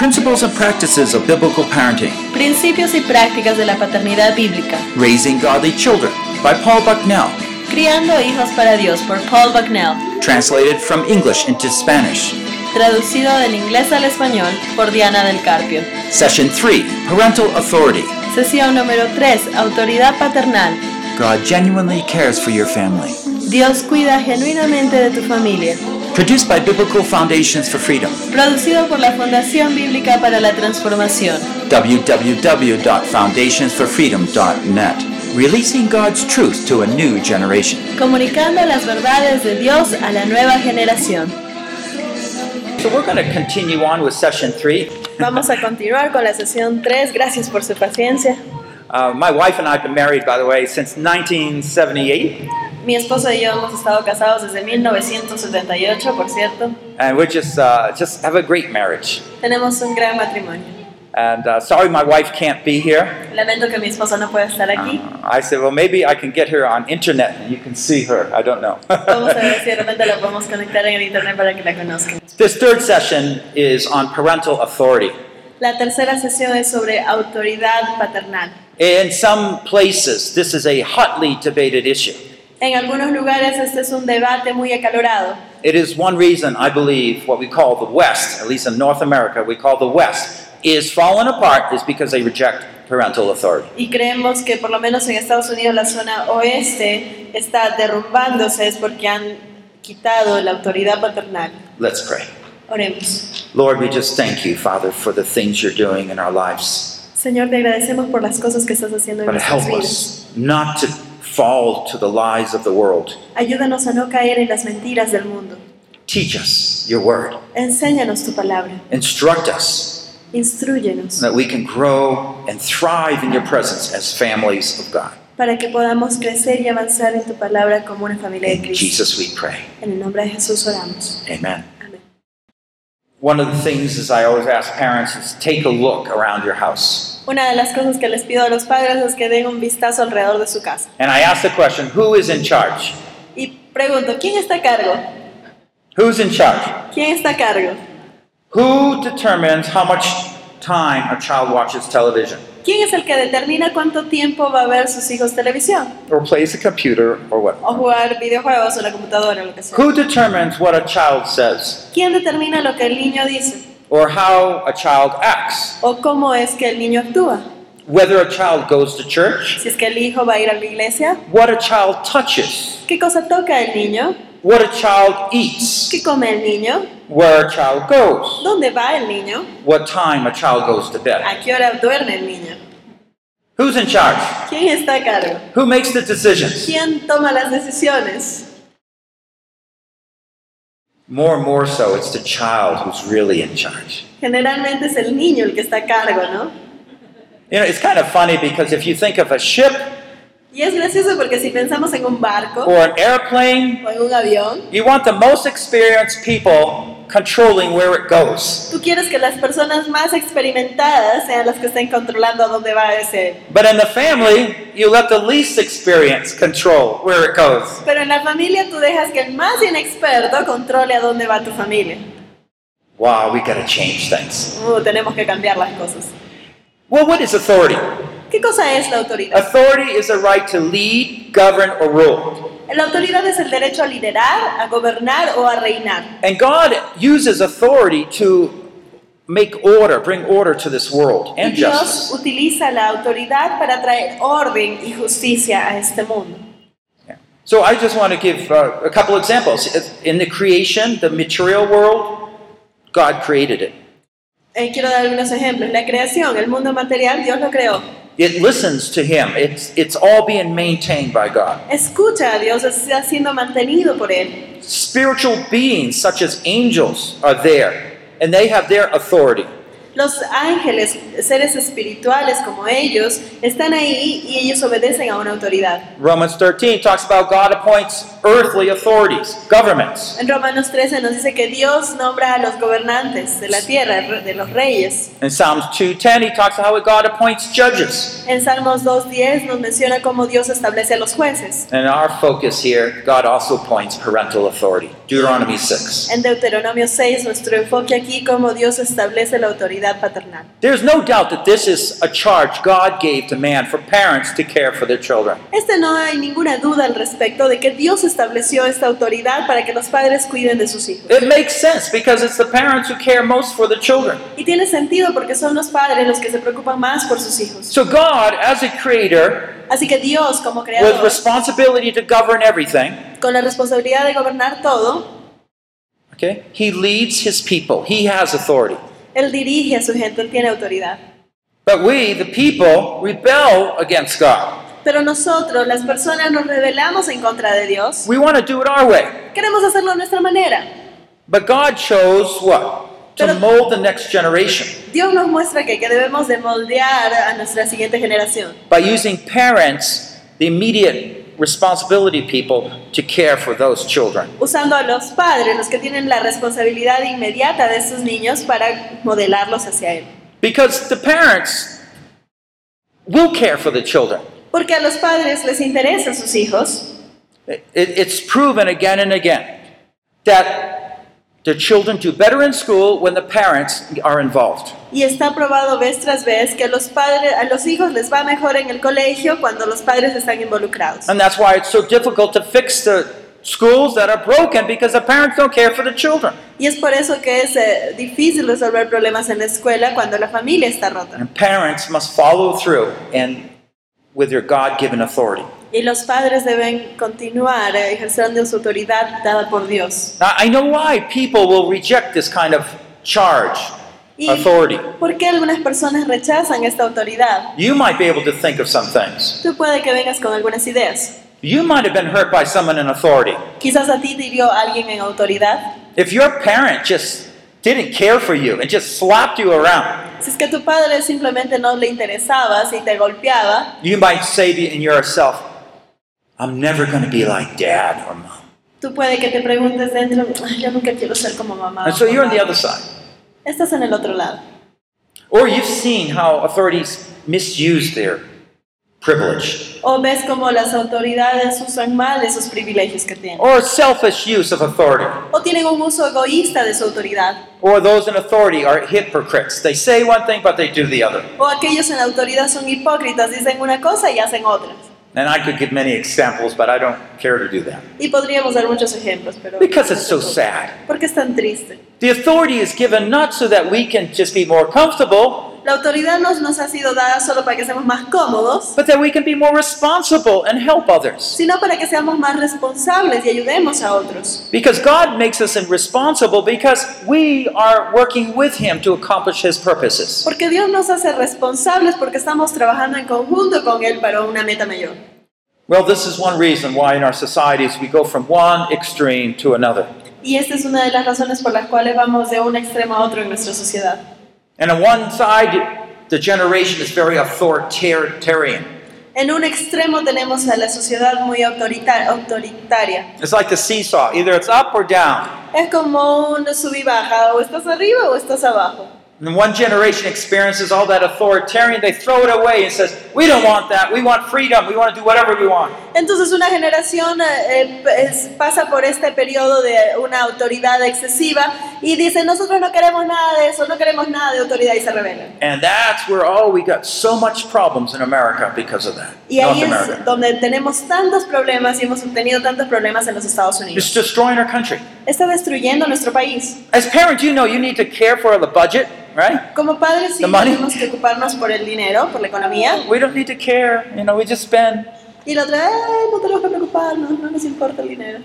Principles and practices of biblical parenting. Principios y prácticas de la paternidad bíblica. Raising Godly Children by Paul Bucknell. Criando hijos para Dios por Paul Bucknell. Translated from English into Spanish. Traducido del inglés al español por Diana del Carpio. Session 3 Parental Authority. Sesión número 3. Autoridad paternal. God genuinely cares for your family. Dios cuida genuinamente de tu familia. Produced by Biblical Foundations for Freedom. Producido por la Fundación Bíblica para la Transformación. www.foundationsforfreedom.net. Releasing God's truth to a new generation. Comunicando las verdades de Dios a la nueva generación. So we're going to continue on with session 3. Vamos a continuar con la sesión 3. Gracias por su paciencia. Uh, my wife and I have been married, by the way, since 1978. Mi esposo y yo hemos estado casados desde 1978, por cierto. And we just, uh, just have a great marriage. Tenemos un gran matrimonio. And uh, sorry my wife can't be here. Lamento que mi esposo no pueda estar aquí. Uh, I said, well, maybe I can get her on internet and you can see her. I don't know. Vamos a ver si de repente la podemos conectar en el internet para que la conozcan. this third session is on parental authority. La tercera sesión es sobre autoridad paternal. In some places, this is a hotly debated issue. En algunos lugares este es un debate muy acalorado. It is one reason I believe what we call the West, at least in North America, we call the West, is falling apart is because they reject parental authority. Y creemos que por lo menos en Estados Unidos la zona oeste está derrumbándose es porque han quitado la autoridad paternal. Let's pray. Oremos. Lord, we just thank you, Father, for the things you're doing in our lives. Señor, te agradecemos por las cosas que estás haciendo en But nuestras help vidas. us not to fall to the lies of the world. Ayúdanos a no caer en las mentiras del mundo. Teach us your word. Enséñanos tu palabra. Instruct us Instruyenos that we can grow and thrive in your presence as families of God. para que podamos crecer y avanzar en tu palabra como una familia de In Cristo. Jesus we pray. En el nombre de Jesús oramos. Amen. One of the things is I always ask parents is take a look around your house. Una de las cosas que les pido a los padres es que den un vistazo alrededor de su casa. And I ask the question, who is in charge? Y pregunto, ¿quién está a cargo? Who's in charge? ¿Quién está a cargo? Who determines how much time a child watches television ¿Quién es el que determina cuánto tiempo va a ver sus hijos televisión? or plays a computer or what? O jugar videojuegos o la computadora o lo que sea. Who determines what a child says ¿Quién determina lo que el niño dice? or how a child acts? ¿O cómo es que el niño actúa? Whether a child goes to church, Si es que el hijo va a ir a la iglesia, what a child touches, ¿qué cosa toca el niño? What a child eats, ¿Qué come el niño? where a child goes, ¿Dónde va el niño? what time a child goes to bed. ¿A qué hora duerme el niño? Who's in charge? ¿Quién está a cargo? Who makes the decisions? ¿Quién toma las decisiones? More and more so, it's the child who's really in charge. Generalmente es el niño el que está a cargo, ¿no? You know, it's kind of funny because if you think of a ship Y es gracioso porque si pensamos en un barco or an airplane, o en un avión, you want the most experienced people controlling where it goes. tú quieres que las personas más experimentadas sean las que estén controlando a dónde va ese. But in the family, you let the least experienced control where it goes. Pero en la familia tú dejas que el más inexperto controle a dónde va tu familia. Wow, we got to change things. Uh, tenemos que cambiar las cosas. Well, what is authority? ¿Qué cosa es la autoridad? Authority is the right to lead, govern, or rule. La autoridad es el derecho a liderar, a gobernar o a reinar. And God uses authority to make order, bring order to this world and Dios justice. utiliza la autoridad para traer orden y justicia a este mundo. So I just want to give uh, a couple examples. In the creation, the material world, God created it. Eh, quiero dar algunos ejemplos. La creación, el mundo material, Dios lo creó. It listens to Him. It's, it's all being maintained by God. Escucha a Dios, está siendo mantenido por Él. Spiritual beings such as angels are there, and they have their authority. Los ángeles, seres espirituales como ellos, están ahí y ellos obedecen a una autoridad. Romans 13 talks about God appoints earthly authorities, governments. En Romanos 13 nos dice que Dios nombra a los gobernantes de la tierra, de los reyes. In Psalms 2:10 he talks about how God appoints judges. En Salmos 2.10 nos menciona cómo Dios establece a los jueces. And our focus here, God also appoints parental authority. Deuteronomy 6. En Deuteronomio 6, nuestro enfoque aquí, cómo Dios establece la autoridad paternal. There's no doubt that this is a charge God gave to man for parents to care for their children. Este no hay ninguna duda al respecto de que Dios estableció esta autoridad para que los padres cuiden de sus hijos. It makes sense because it's the parents who care most for the children. Y tiene sentido porque son los padres los que se preocupan más por sus hijos. So God, as a creator, Así que Dios, como creador with responsibility to govern everything, con la responsabilidad de gobernar todo, okay, he leads his people. He has authority. Él dirige a su gente, Él tiene autoridad. But we, the people, rebel against God. Pero nosotros, las personas, nos rebelamos en contra de Dios. We want to do it our way. Queremos hacerlo a nuestra manera. But God chose what? To Pero- mold the next generation Dios nos muestra que, que debemos de moldear a nuestra siguiente generación, by using parents, the immediate responsibility people, to care for those children. usando a los padres, los que tienen la responsabilidad inmediata de sus niños, para modelarlos hacia Él. Because the parents will care for the children. Porque a los padres les interesan sus hijos. It- it's proven again and again that the children do better in school when the parents are involved. Y está probado vez tras vez que los padres, a los hijos les va mejor en el colegio cuando los padres están involucrados. And that's why it's so difficult to fix the schools that are broken because the parents don't care for the children. Y es por eso que es eh, difícil resolver problemas en la escuela cuando la familia está rota. And parents must follow through and with their God-given authority. Y los padres deben continuar ejerciendo su autoridad dada por Dios. Now, I know why people will reject this kind of charge, ¿Y authority. por qué algunas personas rechazan esta autoridad? You might be able to think of some things. Tú puede que vengas con algunas ideas. You might have been hurt by someone in authority. Quizás a ti te hirió alguien en autoridad. If your parent just didn't care for you and just slapped you around, Si es que tu padre simplemente no le interesaba, si te golpeaba, you might say to in yourself, I'm never going to be like dad or mom. tú puede que te preguntes dentro, yo nunca quiero ser como mamá. And so you're on the other side. Estás en el otro lado. Or you've seen how authorities misuse their privilege. O ves como las autoridades usan mal esos privilegios que tienen. Or selfish use of authority. O tienen un uso egoísta de su autoridad. Or those in authority are hypocrites. They say one thing, but they do the other. O aquellos en la autoridad son hipócritas, dicen una cosa y hacen otra. And I could give many examples, but I don't care to do that. Y podríamos dar muchos ejemplos, pero... Because it's so sad. Porque es tan triste. The authority is given not so that we can just be more comfortable, La autoridad nos, nos ha sido dada solo para que seamos más cómodos, but that we can be more responsible and help others. sino para que seamos más responsables y ayudemos a otros. Because God makes us responsible because we are working with Him to accomplish His purposes. Porque Dios nos hace responsables porque estamos trabajando en conjunto con Él para una meta mayor. Well, this is one reason why in our societies we go from one extreme to another. Y esta es una de las razones por las cuales vamos de un extremo a otro en nuestra sociedad. And on one side, the generation is very authoritarian. En un extremo tenemos a la sociedad muy autorita- autoritaria. It's like the seesaw, either it's up or down. Es como un sub y baja, o estás arriba o estás abajo. And one generation experiences all that authoritarian, they throw it away and says, We don't want that. We want freedom. We want to do whatever we want. Entonces una generación eh, es- pasa por este periodo de una autoridad excesiva y dice, nosotros no queremos nada de eso, no queremos nada de autoridad y se rebelan. And that's where, oh, we got so much problems in America because of that. Y ahí North es America. donde tenemos tantos problemas y hemos tenido tantos problemas en los Estados Unidos. It's destroying our country. Está destruyendo nuestro país. As parents, you know you need to care for the budget, right? Como padres sí The money. tenemos que ocuparnos por el dinero, por la economía. We don't need to care. You know, we just spend. Y la otra, "Ay, no tenemos que preocuparnos, no nos importa el dinero.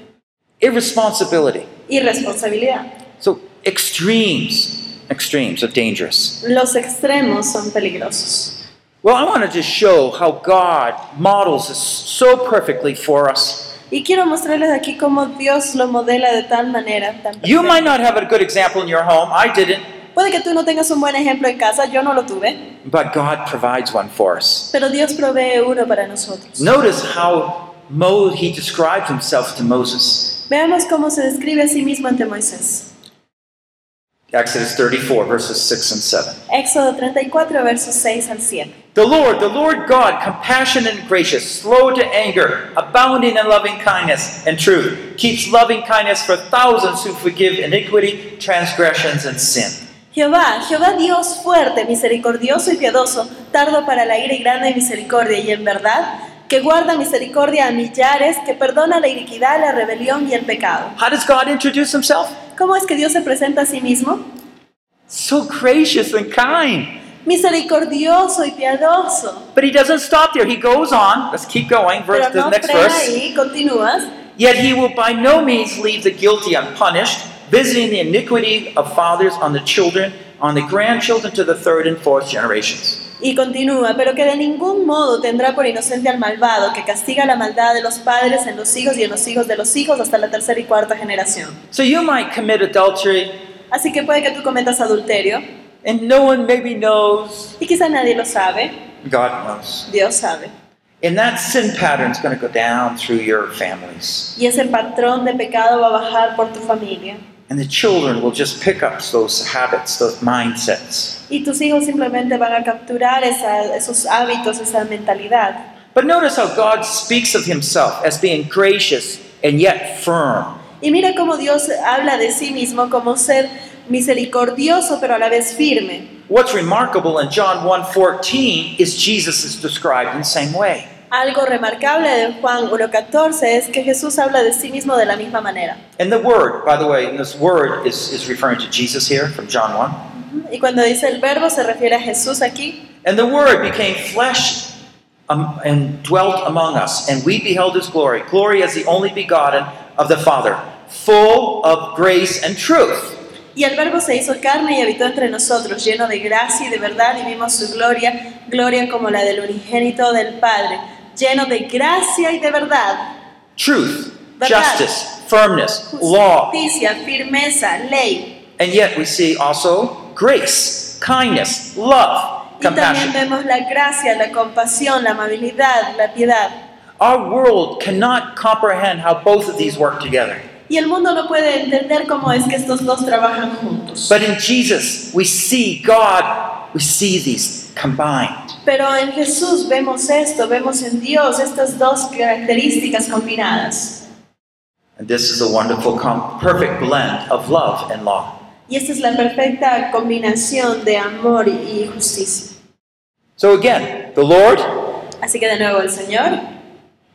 Irresponsibility. Y responsabilidad. So, extremes, extremes are dangerous. Los extremos son peligrosos. Well, I want to just show how God models this so perfectly for us. Y quiero mostrarles aquí cómo Dios lo modela de tal manera. Tan You might not have a good example in your home. I didn't. Puede que tú no tengas un buen ejemplo en casa, yo no lo tuve, But God provides one for us. pero Dios provee uno para nosotros. Notice how Mo, he describes himself to Moses. Veamos cómo se describe a sí mismo ante Moisés. Exodus 34, verses 6 and 7. Éxodo 34, versos 6 al 7. The Lord, the Lord God, compassionate and gracious, slow to anger, abounding abounding in loving kindness and truth, keeps loving kindness for thousands who forgive iniquity, transgressions, and sin. Jehová, Jehová Dios fuerte, misericordioso y piadoso, tardo para la ira y grande misericordia y en verdad, que guarda misericordia a millares, que perdona la iniquidad, la rebelión y el pecado. How does God introduce himself? ¿Cómo es que Dios se presenta a sí mismo? So gracious and kind. Misericordioso y piadoso. But he doesn't stop there. He goes on. Let's keep going. Verse, Pero the no next verse. ahí, continúas. Yet he will by no means leave the guilty unpunished, visiting the iniquity of fathers on the children, on the grandchildren to the third and fourth generations. Y continúa, pero que de ningún modo tendrá por inocente al malvado, que castiga la maldad de los padres en los hijos y en los hijos de los hijos hasta la tercera y cuarta generación. So you might commit adultery, Así que puede que tú cometas adulterio, and no one maybe knows. y quizá nadie lo sabe, God knows. Dios sabe. And that sin pattern is going to go down through your families. Y ese patrón de pecado va a bajar por tu familia. And the children will just pick up those habits, those mindsets. Y tus hijos simplemente van a capturar esa- esos hábitos, esa mentalidad. But notice how God speaks of himself as being gracious and yet firm. Y mira cómo Dios habla de sí mismo como ser misericordioso, pero a la vez firme. What's remarkable in John 1:14 is Jesus is described in the same way. Algo remarcable de Juan 1.14 es que Jesús habla de sí mismo de la misma manera. And the word, by the way, and this word is, is referring to Jesus here from John 1. Y cuando dice el verbo se refiere a Jesús aquí. And the word became flesh um, and dwelt among us, and we beheld his glory. Glory as the only begotten of the Father, full of grace and truth. Y el verbo se hizo carne y habitó entre nosotros, lleno de gracia y de verdad, y vimos su gloria, gloria como la del unigénito del Padre, lleno de gracia y de verdad. Truth, Verdad. justice, firmness, law. Justicia, firmeza, ley. And yet we see also grace, kindness, love, Y también compassion. vemos la gracia, la compasión, la amabilidad, la piedad. Our world cannot comprehend how both of these work together. Y el mundo no puede entender cómo es que estos dos trabajan juntos. But in Jesus, we see God, we see these combined. Pero en Jesús vemos esto, vemos en Dios estas dos características combinadas. And this is a wonderful, perfect blend of love and law. Y esta es la perfecta combinación de amor y justicia. So again, the Lord Así que de nuevo el Señor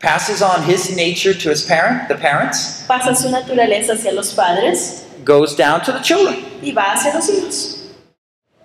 passes on his nature to his parent, the parents, pasa su naturaleza hacia los padres goes down to the children. y va hacia los hijos.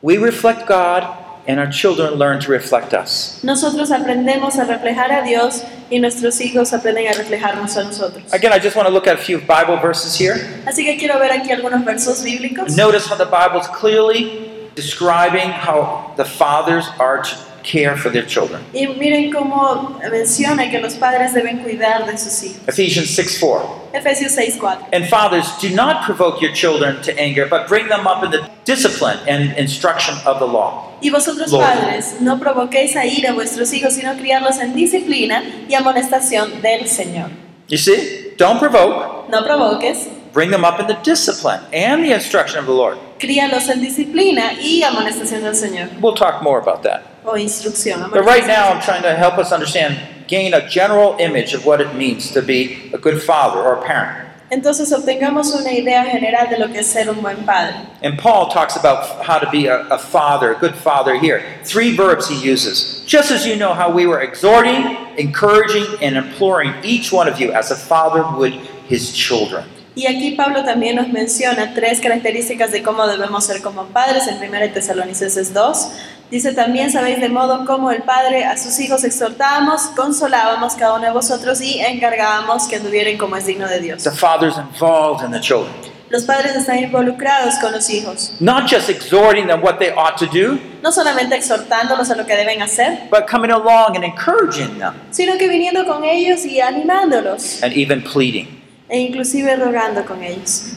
We reflect God, and our children learn to reflect us. Nosotros aprendemos a reflejar a Dios y nuestros hijos aprenden a reflejarnos a nosotros. Again, I just want to look at a few Bible verses here. Así que quiero ver aquí algunos versos bíblicos. Notice how the Bible is clearly describing how the fathers are to care for their children. Y miren cómo menciona que los padres deben cuidar de sus hijos. Ephesians 6 4. Efesios 6:4. And fathers, do not provoke your children to anger, but bring them up in the discipline and instruction of the law. Y vosotros Lord. padres, no provoquéis a ira a vuestros hijos, sino criarlos en disciplina y amonestación del Señor. You see? Don't provoke, No provoques, bring them up in the discipline and the instruction of the Lord. Críalos en disciplina y amonestación del Señor. We'll talk more about that. O instrucción. But right now, I'm trying to help us understand, gain a general image of what it means to be a good father or a parent. Entonces obtengamos una idea general de lo que es ser un buen padre. And Paul talks about how to be a, a father, a good father here. Three verbs he uses. Just as you know how we were exhorting, encouraging, and imploring each one of you as a father would his children. Y aquí Pablo también nos menciona tres características de cómo debemos ser como padres en 1 Tesalonicenses 2. Dice también, sabéis de modo como el Padre a sus hijos exhortábamos, consolábamos cada uno de vosotros y encargábamos que anduvieran como es digno de Dios. The father's involved in the children. Los padres están involucrados con los hijos, Not just exhorting them what they ought to do, no solamente exhortándolos a lo que deben hacer, but coming along and encouraging them sino que viniendo con ellos y animándolos and even pleading. E inclusive rogando con ellos.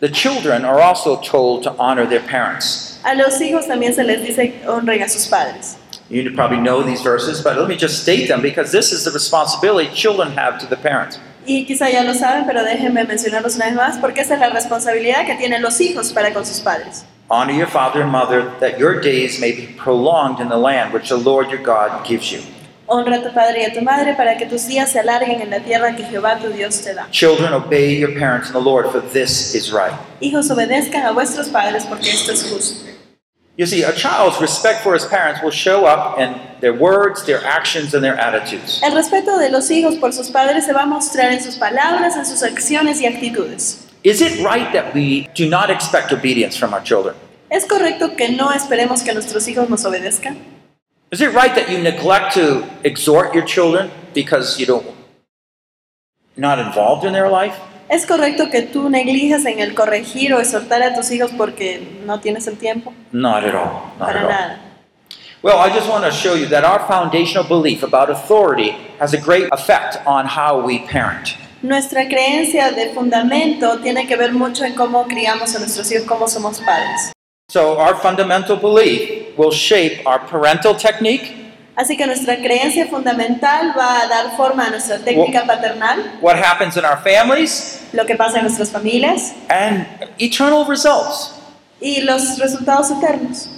The children are also told to honor their parents. A los hijos también se les dice honren a sus padres. You probably know these verses, but let me just state them because this is the responsibility children have to the parents. Y quizá ya lo saben, pero déjenme mencionarlos una vez más, porque esa es la responsabilidad que tienen los hijos para con sus padres. Honor your father and mother, that your days may be prolonged in the land which the Lord your God gives you. Honra a tu padre y a tu madre para que tus días se alarguen en la tierra que Jehová tu Dios te da. Children, obey your parents in the Lord, for this is right. Hijos, obedezcan a vuestros padres porque esto es justo. You see, a child's respect for his parents will show up in their words, their actions, and their attitudes. El respeto de los hijos por sus padres se va a mostrar en sus palabras, en sus acciones y actitudes. Is it right that we do not expect obedience from our children? ¿Es correcto que no esperemos que nuestros hijos nos obedezcan? Is it right that you neglect to exhort your children because you don't not involved in their life? ¿Es correcto que tú neglijas en el corregir o exhortar a tus hijos porque no tienes el tiempo? Not at all. Not Para at all. nada. Well, I just want to show you that our foundational belief about authority has a great effect on how we parent. Nuestra creencia de fundamento tiene que ver mucho en cómo criamos a nuestros hijos, cómo somos padres. So, our fundamental belief will shape our parental technique, Así que nuestra creencia fundamental va a dar forma a nuestra técnica paternal, what happens in our families, lo que pasa en nuestras familias and eternal results. y los resultados eternos.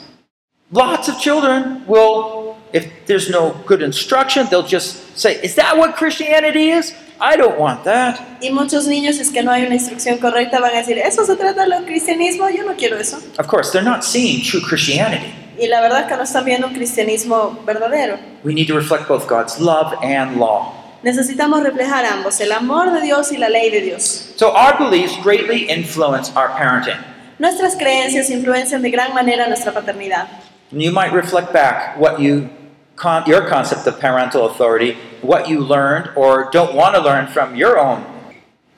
Lots of children will, if there's no good instruction, they'll just say, Is that what Christianity is? I don't want that. Y muchos niños, es que no hay una instrucción correcta, van a decir, ¿eso se trata del cristianismo? Yo no quiero eso. Of course, they're not seeing true Christianity. Y la verdad es que no están viendo un cristianismo verdadero. We need to reflect both God's love and law. Necesitamos reflejar ambos, el amor de Dios y la ley de Dios. So, our beliefs greatly influence our parenting. Nuestras creencias influencian de gran manera nuestra paternidad. And you might reflect back what you con- your concept of parental authority, what you learned or don't want to learn from your own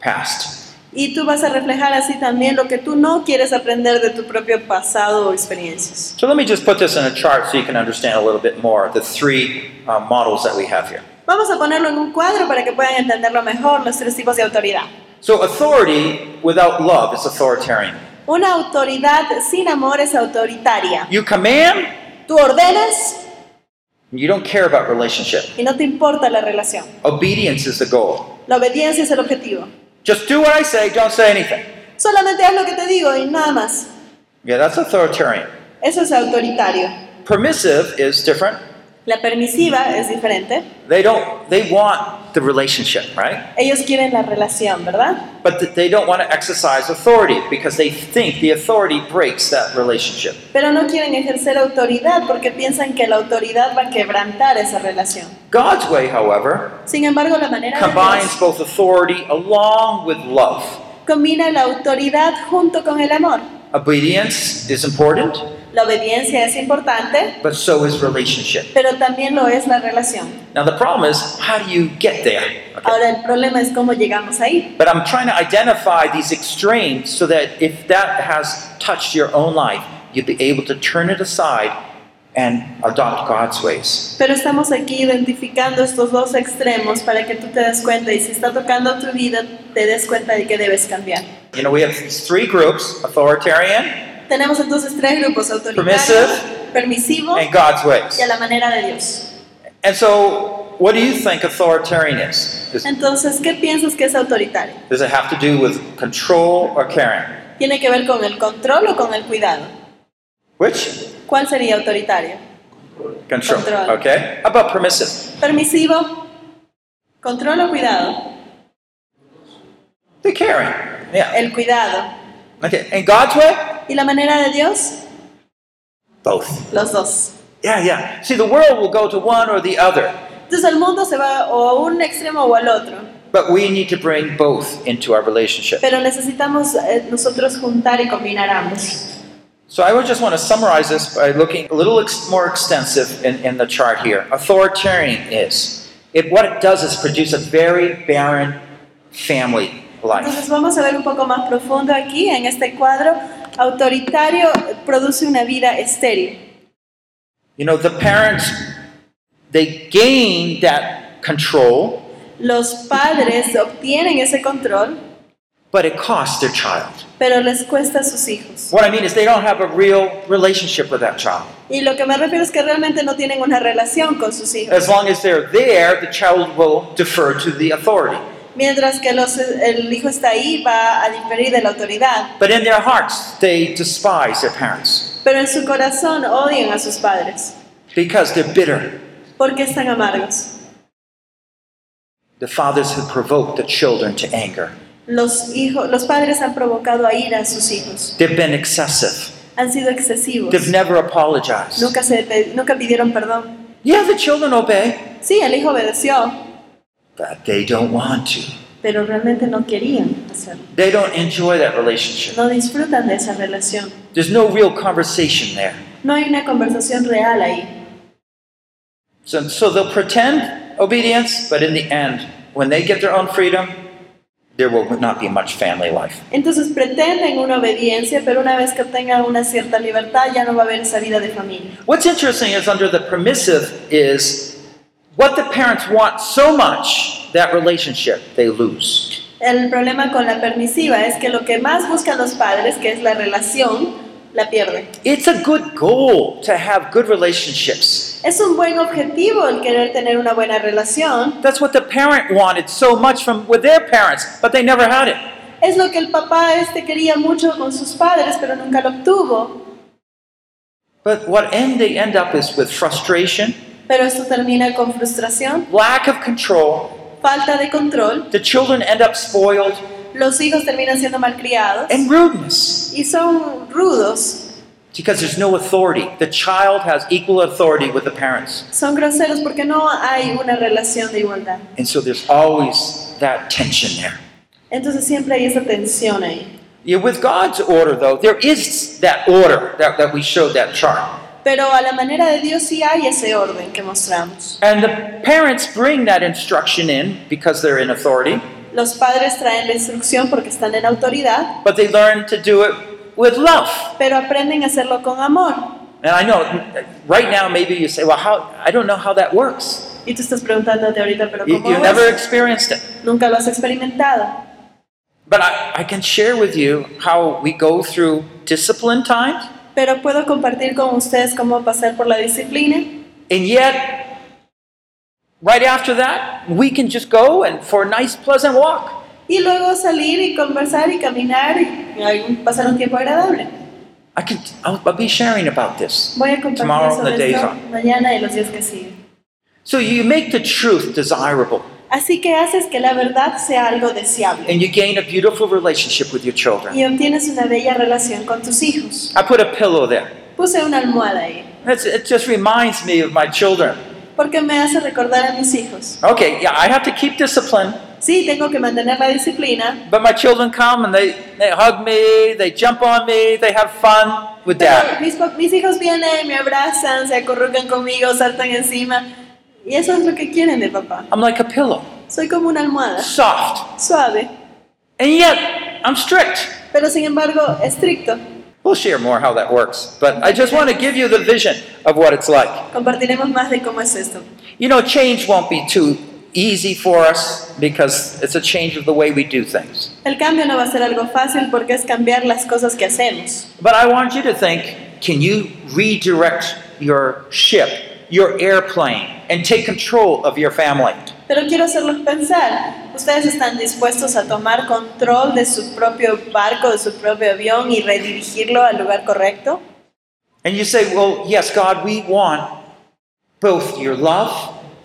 past. Y tú vas a reflejar así también lo que tú no quieres aprender de tu propio pasado o experiencias. So let me just put this in a chart so you can understand a little bit more the three uh, models that we have here. Vamos a ponerlo en un cuadro para que puedan entenderlo mejor, los tres tipos de autoridad. So authority without love is authoritarian. Una autoridad sin amor es autoritaria. You command, Tú ordenas you don't care about relationship. y no te importa la relación. Obedience is the goal. La obediencia es el objetivo. Just do what I say, don't say anything. Solamente haz lo que te digo y nada más. Yeah, that's authoritarian. Eso es autoritario. Permissive is different. La permisiva es diferente. They don't they want the relationship, right? Ellos quieren la relación, ¿verdad? But th- they don't want to exercise authority because they think the authority breaks that relationship. Pero no quieren ejercer autoridad porque piensan que la autoridad va a quebrantar esa relación. God's way, however, Sin embargo, la manera de combines Dios both authority along with love. combina la autoridad junto con el amor. Obedience is important, La obediencia es importante, but so is relationship. pero también lo es la relación. Now the problem is, how do you get there? Okay. Ahora el problema es cómo llegamos ahí. But I'm trying to identify these extremes so that if that has touched your own life, you'll be able to turn it aside and adopt God's ways. Pero estamos aquí identificando estos dos extremos para que tú te des cuenta y si está tocando tu vida, te des cuenta de que debes cambiar. You know, we have three groups authoritarian Tenemos entonces tres grupos, autoritario, Permissive. permisivo and God's ways. y a la manera de Dios. And so, what do you think authoritarian is? Does, Entonces, ¿qué piensas que es autoritario? does it have to do with control or caring? ¿Tiene que ver con el control o con el cuidado? Which? ¿Cuál sería autoritario? Control. Control. Okay. How about permissive? Permisivo, control o cuidado. The caring. Yeah. El cuidado. Okay. And God's way? ¿Y la manera de Dios? Both. Los dos. Yeah, yeah. See, the world will go to one or the other, Entonces el mundo se va o a un extremo o al otro. but we need to bring both into our relationship. Pero necesitamos eh, nosotros juntar y combinar ambos. So I would just want to summarize this by looking a little ex- more extensive in, in the chart here. Authoritarian is it what it does is produce a very barren family life. Entonces vamos a ver un poco más profundo aquí en este cuadro. Autoritario produce una vida estéril. You know, the parents they gain that control, Los padres obtienen ese control, but it costs their child. pero les cuesta a sus hijos. What I mean is they don't have a real relationship with that child. Y lo que me refiero es que realmente no tienen una relación con sus hijos. As long as they're there, the child will defer to the authority. Mientras que los- el hijo está ahí, va a diferir de la autoridad. But in their hearts, they despise their parents Pero en su corazón odian a sus padres. because they're bitter. ¿Por qué están amargos? The fathers have provoked the children to anger. Los, hijos, los padres han provocado a ira a sus hijos. They've been excessive. Han sido excesivos. They've never apologized. Nunca, se, pe- nunca pidieron perdón. Yeah, the children obey, Sí, el hijo obedeció, but they don't want to. pero realmente no querían hacerlo. They don't enjoy that relationship. No disfrutan de esa relación. There's no real conversation there. No hay una conversación real ahí. So, so they'll pretend obedience, but in the end, when they get their own freedom, there will not be much family life. Entonces pretenden una obediencia, pero una vez que tengan una cierta libertad ya no va a haber esa vida de familia. What's interesting is under the permissive is what the parents want so much, that relationship they lose. El problema con la permisiva es que lo que más buscan los padres, que es la relación, la pierden. It's a good goal to have good relationships. Es un buen objetivo el querer tener una buena relación. That's what the parent wanted so much from with their parents, but they never had it. Es lo que el papá este quería mucho con sus padres, pero nunca lo obtuvo. But what end they end up is with frustration, Pero esto termina con frustración, lack of control. falta de control, The children end up spoiled los hijos terminan siendo malcriados and rudeness y son rudos, because there's no authority. The child has equal authority with the parents. son groseros porque no hay una relación de igualdad. And so there's always that tension there. Entonces siempre hay esa tensión ahí. Yeah, with God's order, though, there is that order that, that we showed that chart. Pero a la manera de Dios sí hay ese orden que mostramos. And the parents bring that instruction in because they're in authority, Los padres traen la instrucción porque están en autoridad, but they learn to do it with love. pero aprenden a hacerlo con amor. And I know right now maybe you say, well, how, I don't know how that works. Y tú estás preguntándote ahorita, pero You, ¿cómo es? never experienced it. Nunca lo has experimentado. But I, I can share with you how we go through discipline times, Pero puedo compartir con ustedes cómo pasar por la disciplina. and yet, right after that, we can just go and for a nice, pleasant walk. Y luego salir y conversar y caminar y pasar un tiempo agradable. I can, I'll, I'll be sharing about this. Voy a compartir Tomorrow and the days esto on. mañana y los días que siguen. So you make the truth desirable, Así que haces que la verdad sea algo deseable and you gain a beautiful relationship with your children. y obtienes una bella relación con tus hijos. I put a pillow there. Puse una almohada ahí That's, it just reminds me of my children. porque me hace recordar a mis hijos. Okay, yeah, I have to keep discipline, Sí, tengo que mantener la disciplina, but my children come and they, they hug me, they jump on me, they have fun with pero dad. mis hijos vienen, me abrazan, se acurrucan conmigo, saltan encima y eso es lo que quieren de papá. I'm like a pillow, Soy como una almohada, soft, suave, and yet I'm strict. pero sin embargo estricto. We'll share more how that works, but I just want to give you the vision of what it's like. Compartiremos más de cómo es esto. You know, change won't be too easy for us because it's a change of the way we do things. El cambio no va a ser algo fácil porque es cambiar las cosas que hacemos. But I want you to think can you redirect your ship, your airplane, and take control of your family? Pero quiero hacerlos pensar. ¿Ustedes están dispuestos a tomar control de su propio barco, de su propio avión y redirigirlo al lugar correcto? And you say, well, yes, God, we want both your love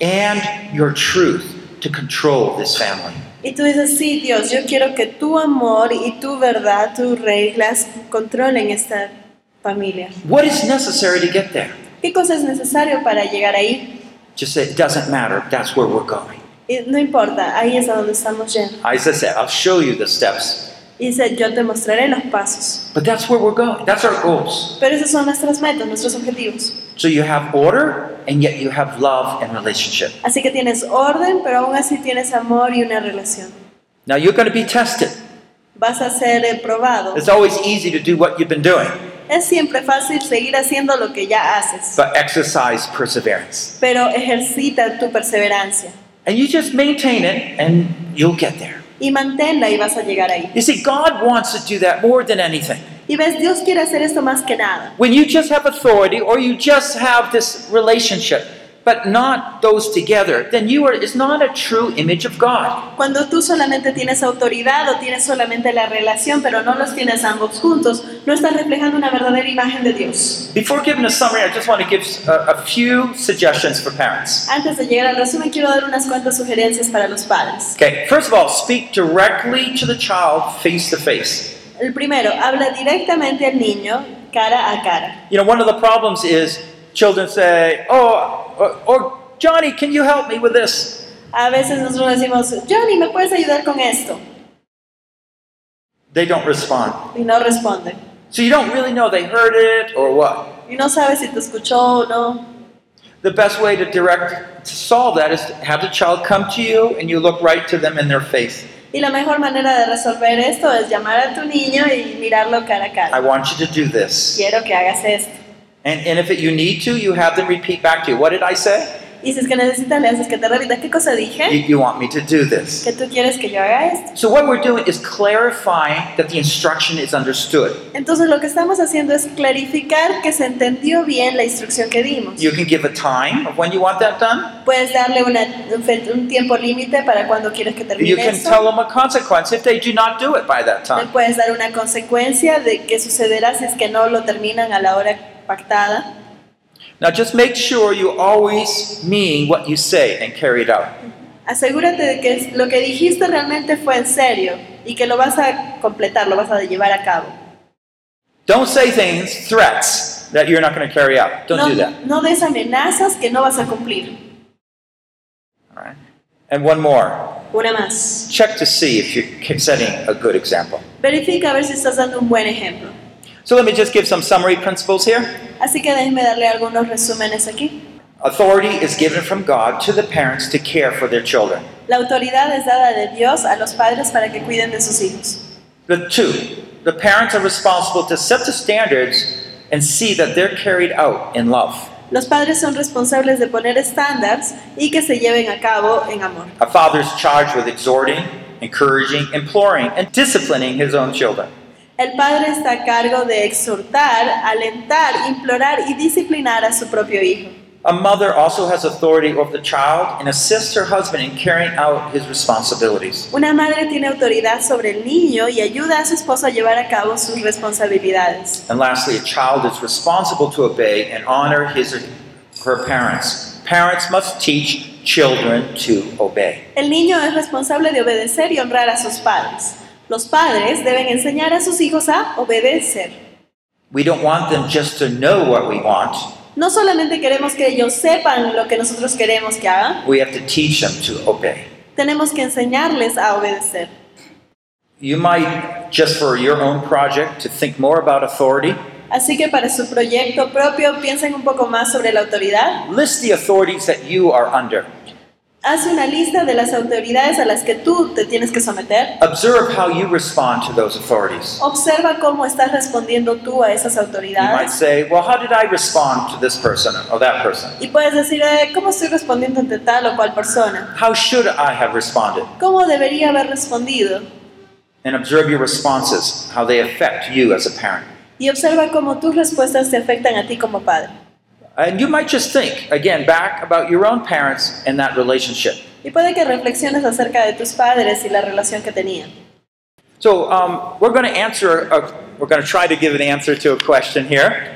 and your truth to control this family. Y tú dices, sí, Dios, yo quiero que tu amor y tu verdad, tus reglas controlen esta familia. What is necessary to get there? ¿Qué cosa es necesario para llegar ahí? Just say, it doesn't matter. That's where we're going. No importa, ahí es a donde estamos yendo. As I said, I'll show you the steps. Y dice, yo te mostraré los pasos. But that's where we're going. That's our goals. Pero esas son nuestras metas, nuestros objetivos. So you have order, and yet you have love and relationship. Así que tienes orden, pero aún así tienes amor y una relación. Now you're going to be tested. Vas a ser eh, probado. It's always easy to do what you've been doing, Es siempre fácil seguir haciendo lo que ya haces, but exercise perseverance. pero ejercita tu perseverancia And you just maintain it, and you'll get there. y manténla y vas a llegar ahí. You see, God wants to do that more than anything. Y ves, Dios quiere hacer esto más que nada. When you just have authority or you just have this relationship, but not those together, then you are is not a true image of God. Cuando tú solamente tienes autoridad o tienes solamente la relación, pero no los tienes ambos juntos, no estás reflejando una verdadera imagen de Dios. Before giving a summary, I just want to give a, a few suggestions for parents. Antes de llegar al resumen, quiero dar unas cuantas sugerencias para los padres. Okay, first of all, speak directly to the child face to face. El primero, habla directamente al niño cara a cara. You know, one of the problems is children say, "Oh, or, or Johnny, can you help me with this?" A veces nosotros decimos, Johnny, ¿me puedes ayudar con esto? They don't respond. Y no responde. So you don't really know they heard it or what. Y no sabes si te escuchó o no. The best way to direct to solve that is to have the child come to you and you look right to them in their face. Y la mejor manera de resolver esto es llamar a tu niño y mirarlo cara a I cara. want you to do this. Quiero que hagas esto. And, and if it, you need to, you have them repeat back to you. What did I say? Y si es que necesitas, le haces que te repita qué cosa You, dije, you want me to do this. que tú quieres que yo haga esto. So what we're doing is clarifying that the instruction is understood. Entonces lo que estamos haciendo es clarificar que se entendió bien la instrucción que dimos. You can give a time of when you want that done. Puedes darle una- un, tiempo límite para cuando quieres que You termine can eso. tell them a consequence if they do not do it by that Le time. puedes dar una consecuencia de qué sucederá si es que no lo terminan a la hora pactada. Now just make sure you always mean what you say and carry it out. Asegúrate de que lo que dijiste realmente fue en serio y que lo vas a completar, lo vas a llevar a cabo. Don't say things, threats, that you're not going to carry out. Don't no, do that. no des amenazas que no vas a cumplir. All right? And one more. Una más. Check to see if you're setting a good example. Verifica a ver si estás dando un buen ejemplo. So let me just give some summary principles here. Así que déjeme darle algunos resúmenes aquí. Authority is given from God to the parents to care for their children. La autoridad es dada de Dios a los padres para que cuiden de sus hijos. The two, the parents are responsible to set the standards and see that they're carried out in love. Los padres son responsables de poner estándares y que se lleven a cabo en amor. A father is charged with exhorting, encouraging, imploring, and disciplining his own children. El padre está a cargo de exhortar, alentar, implorar y disciplinar a su propio hijo. A mother also has authority over the child and assists her husband in carrying out his responsibilities. Una madre tiene autoridad sobre el niño y ayuda a su esposo a llevar a cabo sus responsabilidades. And lastly, a child is responsible to obey and honor his or her parents. Parents must teach children to obey. El niño es responsable de obedecer y honrar a sus padres. Los padres deben enseñar a sus hijos a obedecer. We don't want them just to know what we want. No solamente queremos que ellos sepan lo que nosotros queremos que hagan, We have to teach them to obey. tenemos que enseñarles a obedecer. You might, just for your own project, to think more about authority, Así que para su proyecto propio piensen un poco más sobre la autoridad. list the authorities that you are under. Haz una lista de las autoridades a las que tú te tienes que someter. Observe how you respond to those authorities. Observa cómo estás respondiendo tú a esas You might autoridades. say, Well, how did I respond to this person or that person? Y puedes decir, eh, ¿cómo estoy respondiendo ante tal o cual persona? How should I have responded? ¿Cómo debería haber respondido? And observe your responses, how they affect you as a parent. Y observa cómo tus respuestas te afectan a ti como padre. And you might just think, again, back about your own parents and that relationship. Y puede que reflexiones acerca de tus padres y la relación que tenían. So um, we're going to answer, a, we're going to try to give an answer to a question here.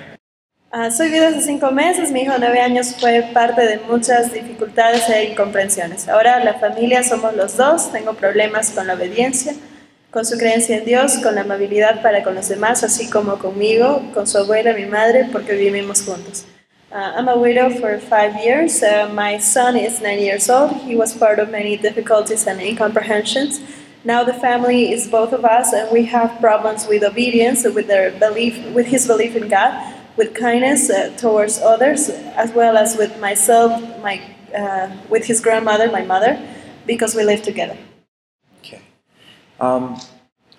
Ah, soy viuda hace cinco meses, mi hijo de nueve años fue parte de muchas dificultades e incomprensiones. Ahora la familia somos los dos, tengo problemas con la obediencia, con su creencia en Dios, con la amabilidad para con los demás, así como conmigo, con su abuela, mi madre, porque vivimos juntos. Uh, I'm a widow for five years. Uh, my son is nine years old. He was part of many difficulties and incomprehensions. Now the family is both of us, and we have problems with obedience, with their belief, with his belief in God, with kindness uh, towards others, as well as with myself, my, uh, with his grandmother, my mother, because we live together. Okay. Um,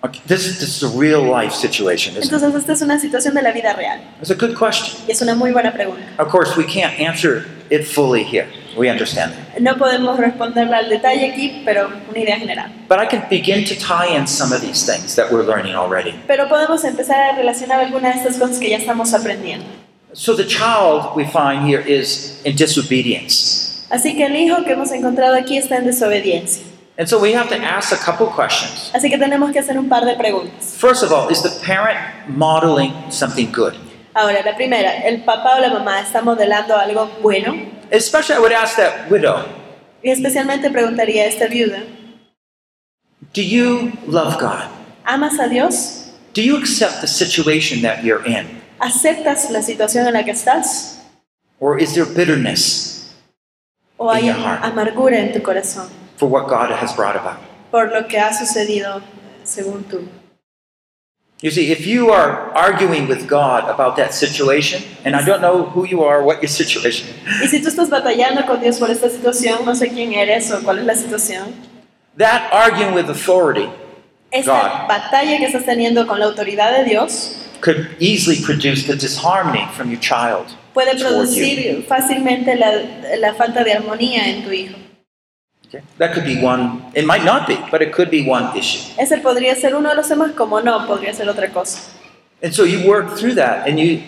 okay. This, this is a real life situation, isn't? Entonces esta es una situación de la vida real It's a good question. y es una muy buena pregunta. Of course, we can't answer it fully here. We understand that. No podemos responderla al detalle aquí, pero una idea general. But I can begin to tie in some of these things that we're learning already. Pero podemos empezar a relacionar algunas de estas cosas que ya estamos aprendiendo. So the child we find here is in disobedience. Así que el hijo que hemos encontrado aquí está en desobediencia. And so we have to ask a couple questions. Así que tenemos que hacer un par de preguntas. First of all, is the parent modeling something good? Ahora, la primera, ¿el papá o la mamá está modelando algo bueno? Especially, I would ask that widow Y especialmente preguntaría a esta viuda, Do you love God? ¿amas a Dios? Do you accept the situation that you're in? ¿Aceptas la situación en la que estás? Or is there bitterness ¿O hay In your heart. amargura en tu corazón for what God has brought about? por lo que ha sucedido según tú? You see, if you are arguing with God about that situation, and I don't know who you are, what your situation is, Y si tú estás batallando con Dios por esta situación, no sé quién eres o cuál es la situación, that arguing with authority esta God. batalla que estás teniendo con la autoridad de Dios could easily produce the disharmony from your child. puede towards you. fácilmente la, la falta de armonía en tu hijo. Okay? That could be one, it might not be, but it could be one issue. Ese podría ser uno de los temas, como no, podría ser otra cosa. And so you work through that and you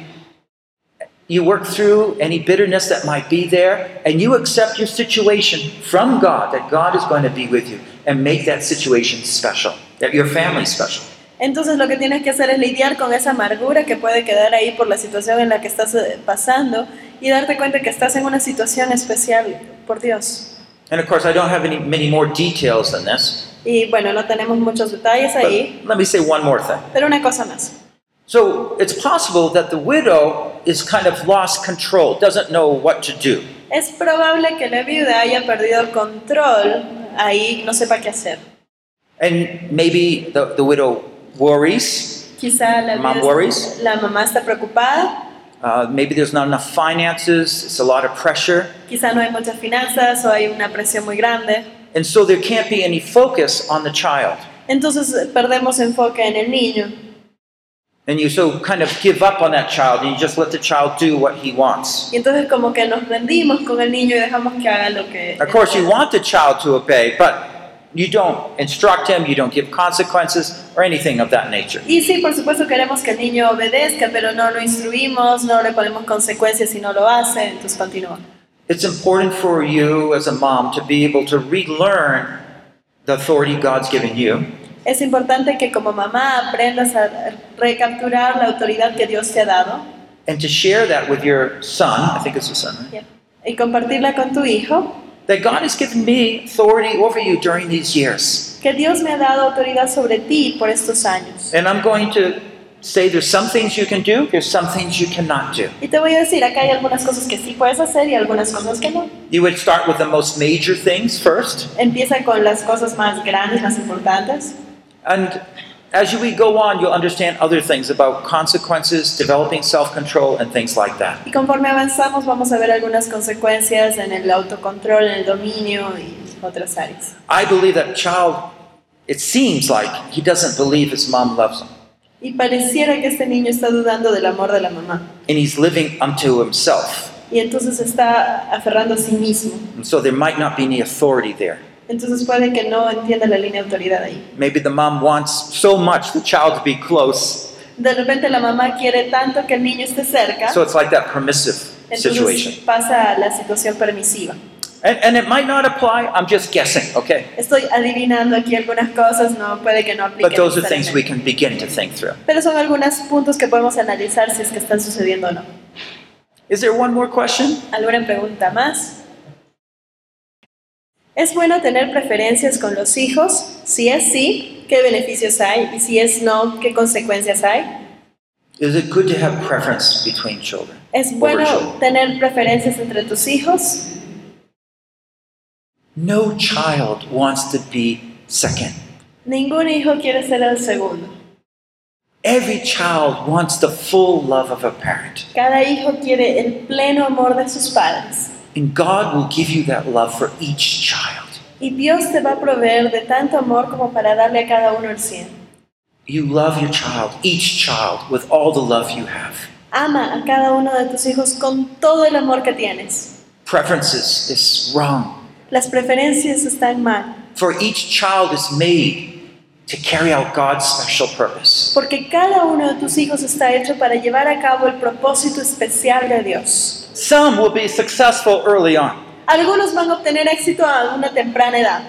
you work through any bitterness that might be there and you accept your situation from God that God is going to be with you and make that situation special, that your family special. Entonces lo que tienes que hacer es lidiar con esa amargura que puede quedar ahí por la situación en la que estás eh, pasando y darte cuenta que estás en una situación especial por Dios. And of course, I don't have any many more details than this. Y bueno, no tenemos muchos detalles But ahí, let me say one more thing. pero una cosa más. So it's possible that the widow is kind of lost control, doesn't know what to do. Es probable que la viuda haya perdido el control ahí, no sepa qué hacer. And maybe the, the widow worries. Quizá la, Mom viuda- worries? la mamá está preocupada, Uh, maybe there's not enough finances, it's a lot of pressure. quizá no hay muchas finanzas o hay una presión muy grande. And so there can't be any focus on the child. Entonces perdemos enfoque en el niño. And you so kind of give up on that child and you just let the child do what he wants. Y entonces como que nos rendimos con el niño y dejamos que haga lo que... Of course, you want the child to obey, but you don't instruct him, you don't give consequences or anything of that nature. Y sí, por supuesto queremos que el niño obedezca, pero no lo instruimos, no le ponemos consecuencias si no lo hace, entonces continúa. It's important for you as a mom to be able to relearn the authority God's given you Es importante que como mamá aprendas a recapturar la autoridad que Dios te ha dado and to share that with your son. I think it's a son, right? y compartirla con tu hijo, That God has given me authority over you during these years. que Dios me ha dado autoridad sobre ti por estos años. And I'm going to say there's some things you can do, there's some things you cannot do. Y te voy a decir, acá hay algunas cosas que sí puedes hacer y algunas cosas que no. You would start with the most major things first. Empieza con las cosas más grandes, más importantes. And as we go on, you'll understand other things about consequences, developing self control, and things like that. Y conforme avanzamos vamos a ver algunas consecuencias en el autocontrol, en el dominio y otras áreas. I believe that child, it seems like he doesn't believe his mom loves him. Y pareciera que este niño está dudando del amor de la mamá. And he's living unto himself. Y entonces está aferrando a sí mismo. And so there might not be any authority there. Entonces puede que no entienda la línea de autoridad ahí. Maybe the mom wants so much the child to be close. De repente la mamá quiere tanto que el niño esté cerca, So it's like that permissive situation. entonces pasa a la situación permisiva. And, and it might not apply, I'm just guessing, okay? Estoy adivinando aquí algunas cosas, no puede que no aplique. But those are things we can begin to think through. Pero son algunos puntos que podemos analizar si es que están sucediendo o no. Is there one more question? ¿Alguna pregunta más? ¿Es bueno tener preferencias con los hijos? Si es sí, ¿qué beneficios hay? Y si es no, ¿qué consecuencias hay? Is it good to have preference between children? ¿Es bueno children? tener preferencias entre tus hijos? No child wants to be second. Ningún hijo quiere ser el segundo. Every child wants the full love of a parent. Cada hijo quiere el pleno amor de sus padres. And God will give you that love for each child. Y Dios te va a proveer de tanto amor como para darle a cada uno el cien. You love your child, each child, with all the love you have. Ama a cada uno de tus hijos con todo el amor que tienes. Preferences is wrong. Las preferencias están mal. For each child is made to carry out God's special purpose. Porque cada uno de tus hijos está hecho para llevar a cabo el propósito especial de Dios. Some will be successful early on, Algunos van a obtener éxito a una temprana edad,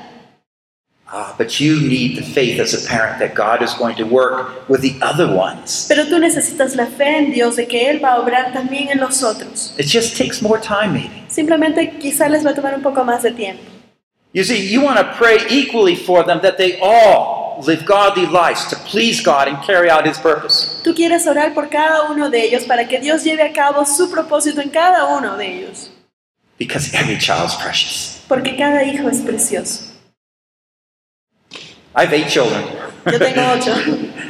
Ah, but you need the faith as a parent that God is going to work with the other ones. pero tú necesitas la fe en Dios de que Él va a obrar también en los otros. It just takes more time, maybe. Simplemente quizá les va a tomar un poco más de tiempo. You see, you want to pray equally for them that they all live godly lives to please God and carry out His purpose. Tú quieres orar por cada uno de ellos para que Dios lleve a cabo su propósito en cada uno de ellos, Because every child's precious. porque cada hijo es precioso. I have eight children. Yo tengo ocho.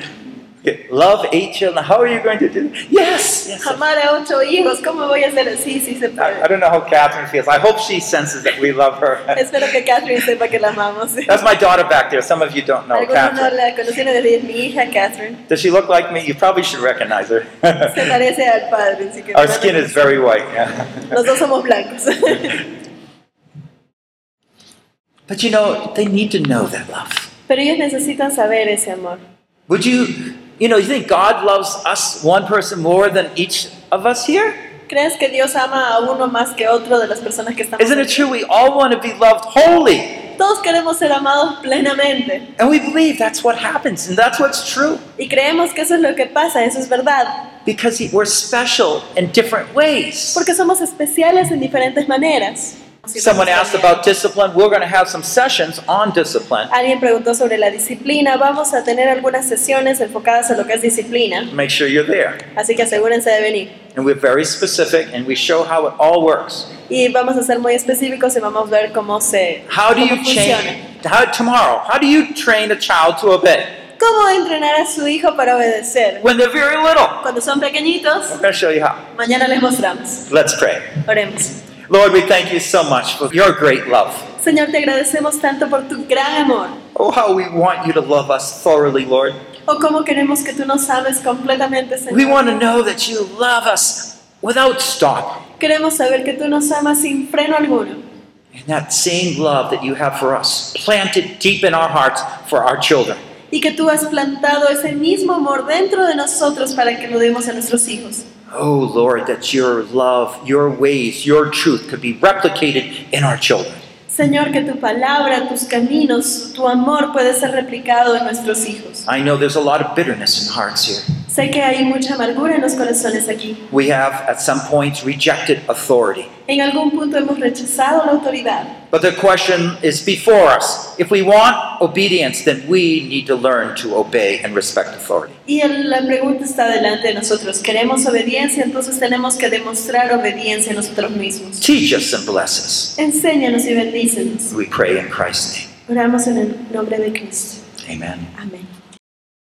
Love eight children. How are you going to do? Yes. yes. Amar a ocho hijos, ¿cómo voy a hacer así? Sí se I, I don't know how Catherine feels. I hope she senses that we love her. Espero que Catherine sepa que la amamos. That's my daughter back there. Some of you don't know Algunos no Catherine. la conocieron desde mi hija Catherine. Does she look like me? You probably should recognize her. Se parece al padre, así que Our skin is very white. Yeah. los dos somos blancos. But you know, they need to know that love. Pero ellos necesitan saber ese amor. Would you, you know, you think God loves us, one person, more than each of us here? ¿Crees que Dios ama a uno más que otro de las personas que estamos Isn't it true? We all want to be loved wholly. Todos queremos ser amados plenamente And we believe that's what happens, and that's what's true. y creemos que eso es lo que pasa, eso es verdad, Because we're special in different ways. porque somos especiales en diferentes maneras. Someone asked about discipline. We're going to have some sessions on discipline. Alguien preguntó sobre la disciplina, vamos a tener algunas sesiones enfocadas a lo que es disciplina, Make sure you're there. así que asegúrense de venir. And we're very specific, and we show how it all works. Y vamos a ser muy específicos y vamos a ver cómo se How do cómo you funciona. change? How, tomorrow, how do you train a child to obey? ¿Cómo entrenar a su hijo para obedecer? When they're very little. Cuando son pequeñitos, I'm going to show you how. mañana les mostramos. Let's pray. Oremos. Lord, we thank you so much for your great love. Señor, te agradecemos tanto por tu gran amor. Oh, how we want you to love us thoroughly, Lord. O cómo queremos que tú nos ames completamente, Señor. We want to know that you love us without stop. Queremos saber que tú nos amas sin freno alguno. And that same love that you have for us, planted deep in our hearts for our children. Y que tú has plantado ese mismo amor dentro de nosotros para que lo demos a nuestros hijos. Oh, Lord, that your love, your ways, your truth could be replicated in our children. Señor, que tu palabra, tus caminos, tu amor puede ser replicado en nuestros hijos. I know there's a lot of bitterness in hearts here. Sé que hay mucha amargura en los corazones aquí. We have, at some points, rejected authority. En algún punto hemos rechazado la autoridad. But the question is before us. If we want obedience, then we need to learn to obey and respect authority. Y la pregunta está delante de nosotros. ¿Queremos obediencia? Entonces tenemos que demostrar obediencia nosotros mismos. Teach us and bless us. Enséñanos y bendícenos. We pray in Christ's name. Oramos en el nombre de Cristo. Amen. Amén.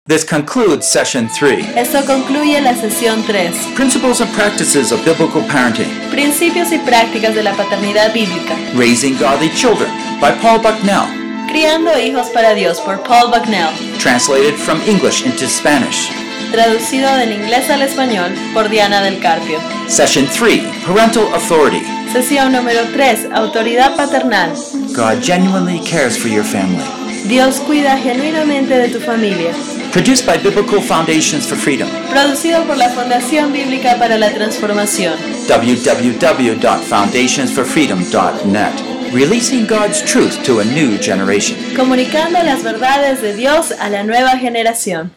This concludes session three Esto concluye la sesión 3. Principles and Practices of Biblical Parenting Principios y prácticas de la paternidad bíblica. Raising Godly Children by Paul Bucknell. Criando hijos para Dios por Paul Bucknell. Translated from English into Spanish. Traducido del inglés al español por Diana del Carpio. Session 3 Parental Authority. Sesión número 3. Autoridad paternal. God genuinely cares for your family. Dios cuida genuinamente de tu familia. Produced by Biblical Foundations for Freedom. Producido por la Fundación Bíblica para la Transformación. www.foundationsforfreedom.net. Releasing God's truth to a new generation. Comunicando las verdades de Dios a la nueva generación.